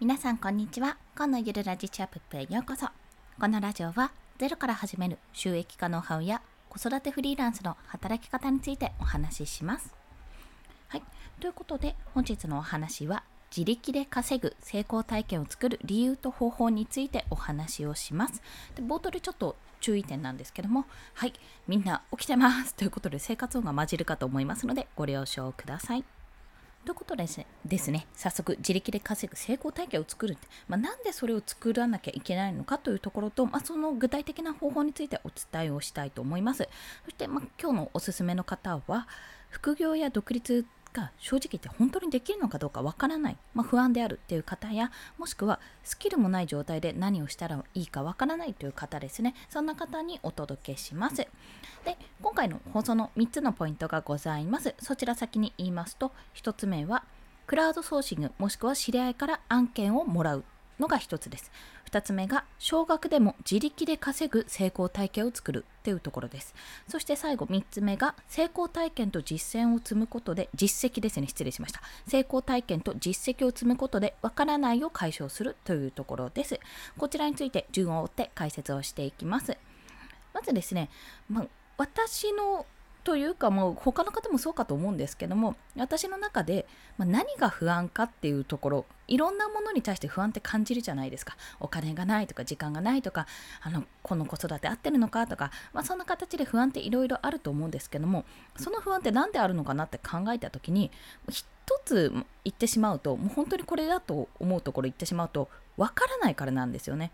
皆さんこんにちは。今のゆるラジチャップへようこそ。このラジオはゼロから始める収益化ノウハウや子育てフリーランスの働き方についてお話しします。はい。ということで本日のお話は自力で稼ぐ成功体験を作る理由と方法についてお話をします。で冒頭でちょっと注意点なんですけどもはい。みんな起きてます。ということで生活音が混じるかと思いますのでご了承ください。ということですね。ですね早速自力で稼ぐ成功体験を作るって、まあ、なんでそれを作らなきゃいけないのかというところと、まあ、その具体的な方法についてお伝えをしたいと思います。そして、まあ、今日のおすすめの方は副業や独立が正直言って本当にできるのかどうかわからない、まあ、不安であるっていう方やもしくはスキルもない状態で何をしたらいいかわからないという方ですね。そんな方にお届けします。で今回の放送の3つのポイントがございます。そちら先に言いますと1つ目はクラウドソーシングもしくは知り合いから案件をもらうのが1つです。2つ目が少額でも自力で稼ぐ成功体験を作るというところです。そして最後3つ目が成功体験と実践を積むことで実績ですね失礼しました。成功体験と実績を積むことでわからないを解消するというところです。こちらについて順を追って解説をしていきます。まずですね、まあ、私のというかもう他の方もそうかと思うんですけども私の中で、まあ、何が不安かっていうところいろんなものに対して不安って感じるじゃないですかお金がないとか時間がないとかあのこの子育て合ってるのかとか、まあ、そんな形で不安っていろいろあると思うんですけどもその不安って何であるのかなって考えた時に一つ言ってしまうともう本当にこれだと思うところ言ってしまうと分からないからなんですよね。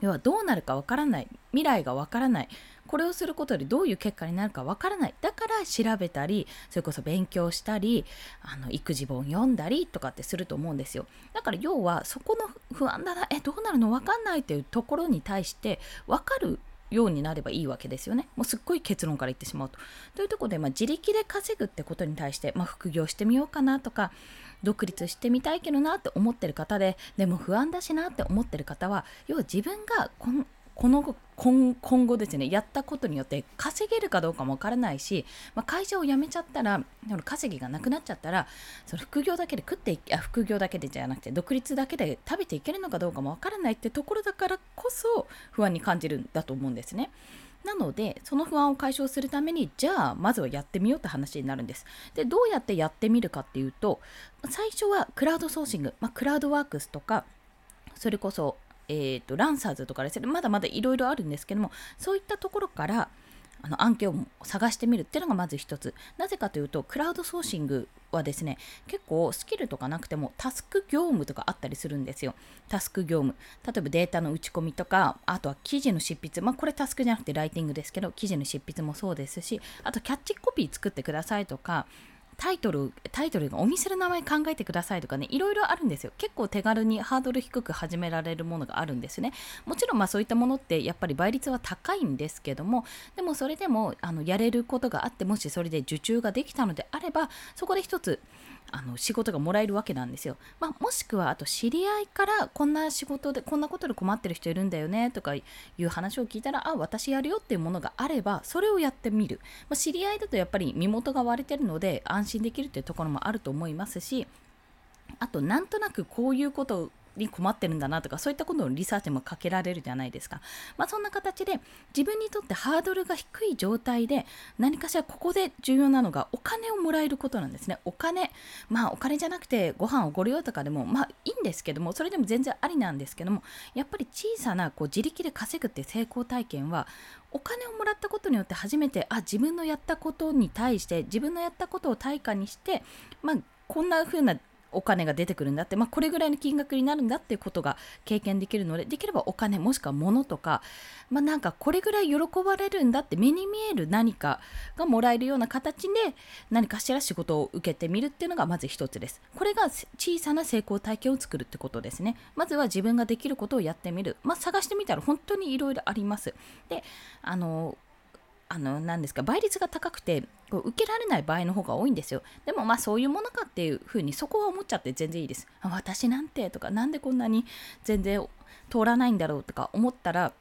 要はどうなるかわからない未来がわからないこれをすることでどういう結果になるかわからないだから調べたりそれこそ勉強したりあの育児本読んだりとかってすると思うんですよだから要はそこの不安だなえどうなるのわかんないっていうところに対してわかるようになればいいわけですよね。もうすっごい結論から言ってしまうと。というところで、まあ、自力で稼ぐってことに対して、まあ、副業してみようかなとか、独立してみたいけどなって思ってる方で、でも不安だしなって思ってる方は、要は自分がこのこの今今後ですねやったことによって稼げるかどうかもわからないし、まあ、会社を辞めちゃったら稼ぎがなくなっちゃったらその副業だけで食っていあ副業だけでじゃなくて独立だけで食べていけるのかどうかもわからないってところだからこそ不安に感じるんだと思うんですね。なのでその不安を解消するためにじゃあまずはやってみようって話になるんです。でどうやってやってみるかっていうと最初はクラウドソーシング、まあ、クラウドワークスとかそれこそえーと、ランサーズとかですね。まだまだいろいろあるんですけどもそういったところからあの案件を探してみるっていうのがまず一つ。なぜかというとクラウドソーシングはですね結構スキルとかなくてもタスク業務とかあったりするんですよ。タスク業務。例えばデータの打ち込みとかあとは記事の執筆。まあこれタスクじゃなくてライティングですけど記事の執筆もそうですしあとキャッチコピー作ってくださいとかタイトル、タイトルがお店の名前考えてくださいとかね、いろいろあるんですよ。結構手軽にハードル低く始められるものがあるんですね。もちろんまあそういったものってやっぱり倍率は高いんですけども、でもそれでもあのやれることがあって、もしそれで受注ができたのであれば、そこで一つ、あの仕事がもらえるわけなんですよ。まあ、もしくはあと知り合いからこんな仕事でこんなことで困ってる人いるんだよねとかいう話を聞いたらあ私やるよっていうものがあればそれをやってみる、まあ、知り合いだとやっぱり身元が割れてるので安心できるっていうところもあると思いますしあとなんとなくこういうことをに困ってるんだなとかそういったことのリサーチもかけられるじゃないですか、まあ、そんな形で自分にとってハードルが低い状態で何かしらここで重要なのがお金をもらえることなんですね。お金まあお金じゃなくてご飯をご利用とかでもまあいいんですけどもそれでも全然ありなんですけどもやっぱり小さなこう自力で稼ぐって成功体験はお金をもらったことによって初めてあ自分のやったことに対して自分のやったことを対価にしてまあこんな風なお金が出てくるんだって、まあ、これぐらいの金額になるんだっていうことが経験できるのでできればお金もしくは物とか、まあ、なんかこれぐらい喜ばれるんだって目に見える何かがもらえるような形で何かしら仕事を受けてみるっていうのがまず一つです。これが小さな成功体験を作るってことですね。まずは自分ができることをやってみる、まあ、探してみたら本当にいろいろあります。であのあの何ですか倍率が高くてこう受けられない場合の方が多いんですよ。でもまあそういうものかっていうふうにそこは思っちゃって全然いいです。私なんてとか何でこんなに全然通らないんだろうとか思ったら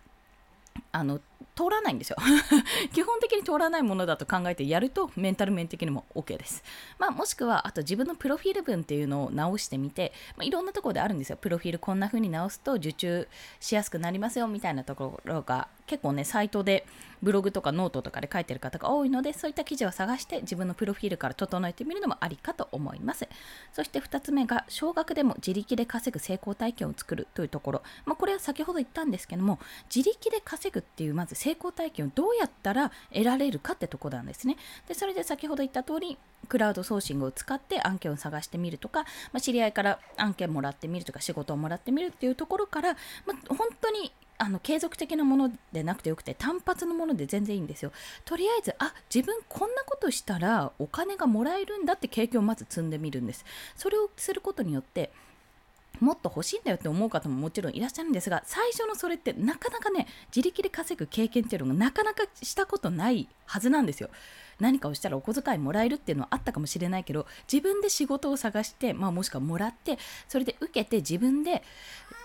あの通らないんですよ。基本的に通らないものだと考えてやるとメンタル面的にも OK です、まあ、もしくはあと自分のプロフィール文っていうのを直してみて、まあ、いろんなところであるんですよ。プロフィールこんな風に直すと受注しやすくなりますよみたいなところが結構ねサイトでブログとかノートとかで書いてる方が多いのでそういった記事を探して自分のプロフィールから整えてみるのもありかと思います。そして2つ目が少額でも自力で稼ぐ成功体験を作るというところ、まあ、これは先ほど言ったんですけども自力で稼ぐっていうまず成功体験をどうやったら得られるかってとこなんですね。でそれで先ほど言った通りクラウドソーシングを使って案件を探してみるとか、まあ、知り合いから案件もらってみるとか仕事をもらってみるっていうところから、まあ、本当にあの継続的なものでなくてよくて単発のもので全然いいんですよ。とりあえずあ自分こんなことしたらお金がもらえるんだって経験をまず積んでみるんです。それをすることによってもっと欲しいんだよって思う方ももちろんいらっしゃるんですが最初のそれってなかなかね自力で稼ぐ経験っていうのがなかなかしたことないはずなんですよ。何かをしたらお小遣いもらえるっていうのはあったかもしれないけど自分で仕事を探して、まあ、もしくはもらってそれで受けて自分で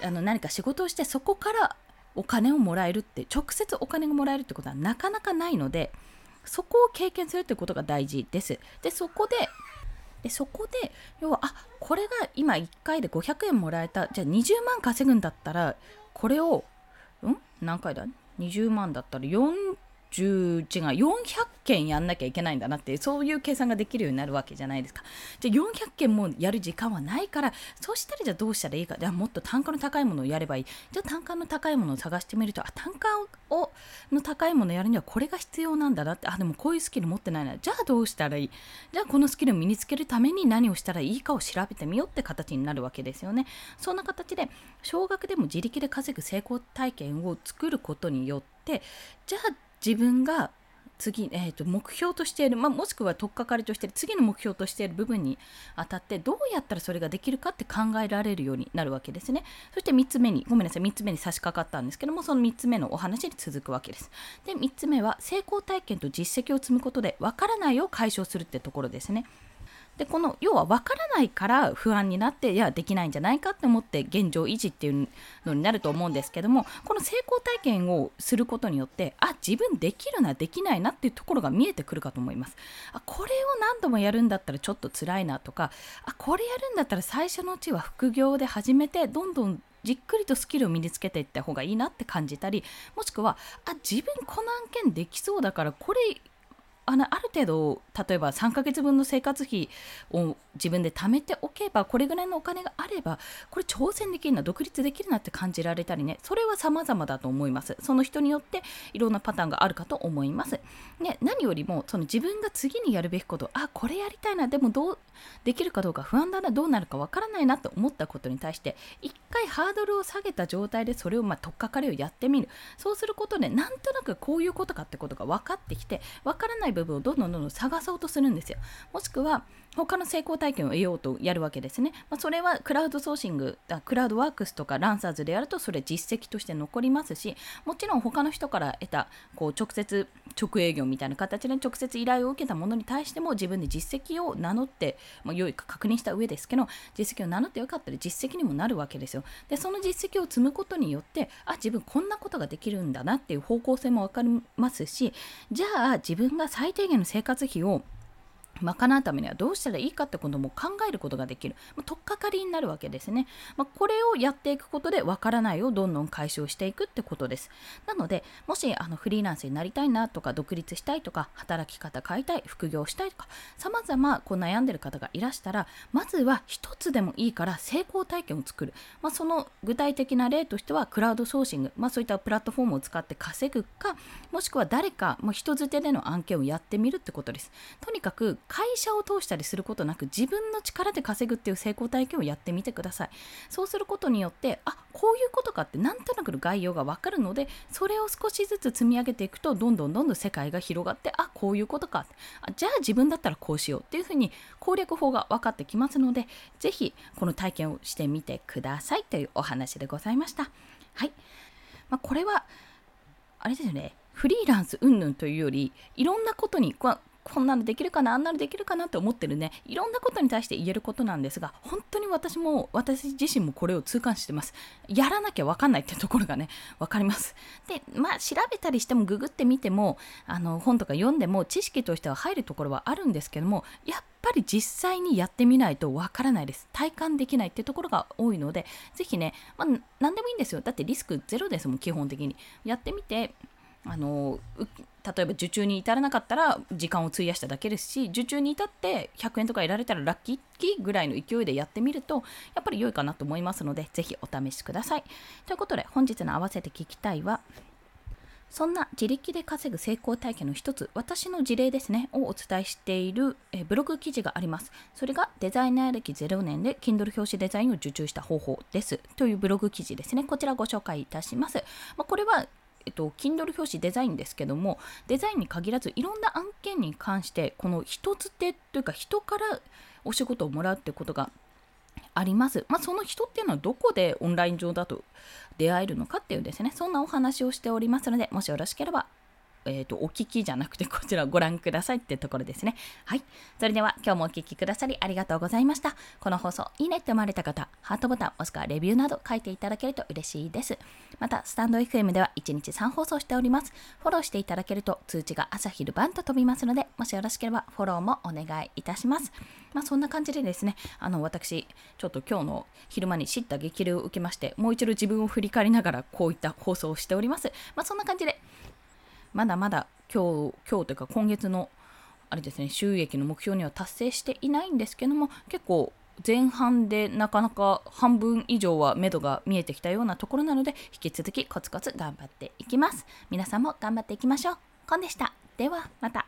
あの何か仕事をしてそこからお金をもらえるって直接お金がもらえるってことはなかなかないのでそこを経験するってことが大事です。でそこででそこで要はあこれが今1回で500円もらえたじゃあ20万稼ぐんだったらこれをん？何回だ？20万だったら4 10違う400件やんなきゃいけないんだなってそういう計算ができるようになるわけじゃないですか。じゃあ400件もやる時間はないからそうしたらじゃあどうしたらいいか。じゃあもっと単価の高いものをやればいい。じゃあ単価の高いものを探してみるとあ単価をの高いものをやるにはこれが必要なんだなって。あでもこういうスキル持ってないなじゃあどうしたらいい？じゃあこのスキルを身につけるために何をしたらいいかを調べてみようって形になるわけですよね。そんな形で少額でも自力で稼ぐ成功体験を作ることによってじゃあ自分が次、えーと、目標としている、まあ、もしくは取っかかりとしている次の目標としている部分にあたってどうやったらそれができるかって考えられるようになるわけですね。そして3つ目にごめんなさい3つ目に差し掛かったんですけどもその3つ目のお話に続くわけです。で3つ目は成功体験と実績を積むことでわからないを解消するってところですね。でこの要は分からないから不安になっていやできないんじゃないかって思って現状維持っていうのになると思うんですけどもこの成功体験をすることによってあ自分できるなできないなっていうところが見えてくるかと思います。あこれを何度もやるんだったらちょっと辛いなとかあこれやるんだったら最初のうちは副業で始めてどんどんじっくりとスキルを身につけていった方がいいなって感じたりもしくはあ自分この案件できそうだからこれあのある程度例えば3ヶ月分の生活費を自分で貯めておけばこれぐらいのお金があればこれ挑戦できるな独立できるなって感じられたりねそれは様々だと思います。その人によっていろんなパターンがあるかと思います、ね、何よりもその自分が次にやるべきことあこれやりたいなでもどうできるかどうか不安だなどうなるかわからないなと思ったことに対して一回ハードルを下げた状態でそれをまあ取っかかりをやってみる。そうすることでなんとなくこういうことかってことが分かってきて分からない部分をどんどんどんどん探そうとするんですよもしくは他の成功体験を得ようとやるわけですね。まあ、それはクラウドソーシング、クラウドワークスとかランサーズでやるとそれ実績として残りますし、もちろん他の人から得たこう直接直営業みたいな形で直接依頼を受けたものに対しても自分で実績を名乗って、まあ、良いか確認した上ですけど、実績を名乗ってよかったら実績にもなるわけですよ。で、その実績を積むことによって、あ、自分こんなことができるんだなっていう方向性も分かりますし、じゃあ自分が最低限の生活費を賄うためにはどうしたらいいかってことも考えることができる、まあ、取っかかりになるわけですね、まあ、これをやっていくことでわからないをどんどん解消していくってことです。なのでもしあのフリーランスになりたいなとか独立したいとか働き方変えたい副業したいとか様々こう悩んでる方がいらしたらまずは一つでもいいから成功体験を作る、まあ、その具体的な例としてはクラウドソーシング、まあ、そういったプラットフォームを使って稼ぐかもしくは誰か、まあ、人づてでの案件をやってみるってことです。とにかく会社を通したりすることなく自分の力で稼ぐっていう成功体験をやってみてください。そうすることによってあこういうことかってなんとなくの概要がわかるのでそれを少しずつ積み上げていくとどんどんどんどん世界が広がってあこういうことか。じゃあ自分だったらこうしようっていうふうに攻略法が分かってきますのでぜひこの体験をしてみてください。というお話でございました。はい、まあ、これはあれですよね。フリーランス云々というよりいろんなことにこんなのできるかなあんなのできるかなって思ってるねいろんなことに対して言えることなんですが本当に私も私自身もこれを痛感してますやらなきゃ分かんないってところがね分かりますでまあ調べたりしてもググってみてもあの本とか読んでも知識としては入るところはあるんですけどもやっぱり実際にやってみないとわからないです。体感できないっていうところが多いので、ぜひね、まあ、何でもいいんですよ。だってリスクゼロですもん、基本的に。やってみて、あの例えば受注に至らなかったら時間を費やしただけですし受注に至って100円とか得られたらラッキーぐらいの勢いでやってみるとやっぱり良いかなと思いますのでぜひお試しくださいということで本日の合わせて聞きたいはそんな自力で稼ぐ成功体験の一つ、私の事例ですね、をお伝えしているえブログ記事があります。それがデザイナー歴0年で Kindle 表紙デザインを受注した方法です。というブログ記事ですね。こちらご紹介いたします。まあ、これはえっと、Kindle 表紙デザインですけども、デザインに限らずいろんな案件に関して、この人つてというか人からお仕事をもらうってことがあります。まあ、その人っていうのはどこでオンライン上だと出会えるのかっていうですね、そんなお話をしておりますので、もしよろしければえーと、お聞きじゃなくてこちらをご覧くださいってところですね。はい。それでは今日もお聞きくださりありがとうございました。この放送いいねって思われた方、ハートボタンもしくはレビューなど書いていただけると嬉しいです。また、スタンド FM では1日3放送しております。フォローしていただけると通知が朝昼晩と飛びますので、もしよろしければフォローもお願いいたします。まあそんな感じでですね、あの私、ちょっと今日の昼間に知った激励を受けまして、もう一度自分を振り返りながらこういった放送をしております。まあそんな感じで、まだまだ今日、今日というか今月のあれですね、収益の目標には達成していないんですけども、結構前半でなかなか半分以上は目処が見えてきたようなところなので、引き続きコツコツ頑張っていきます。皆さんも頑張っていきましょう。コンでした。ではまた。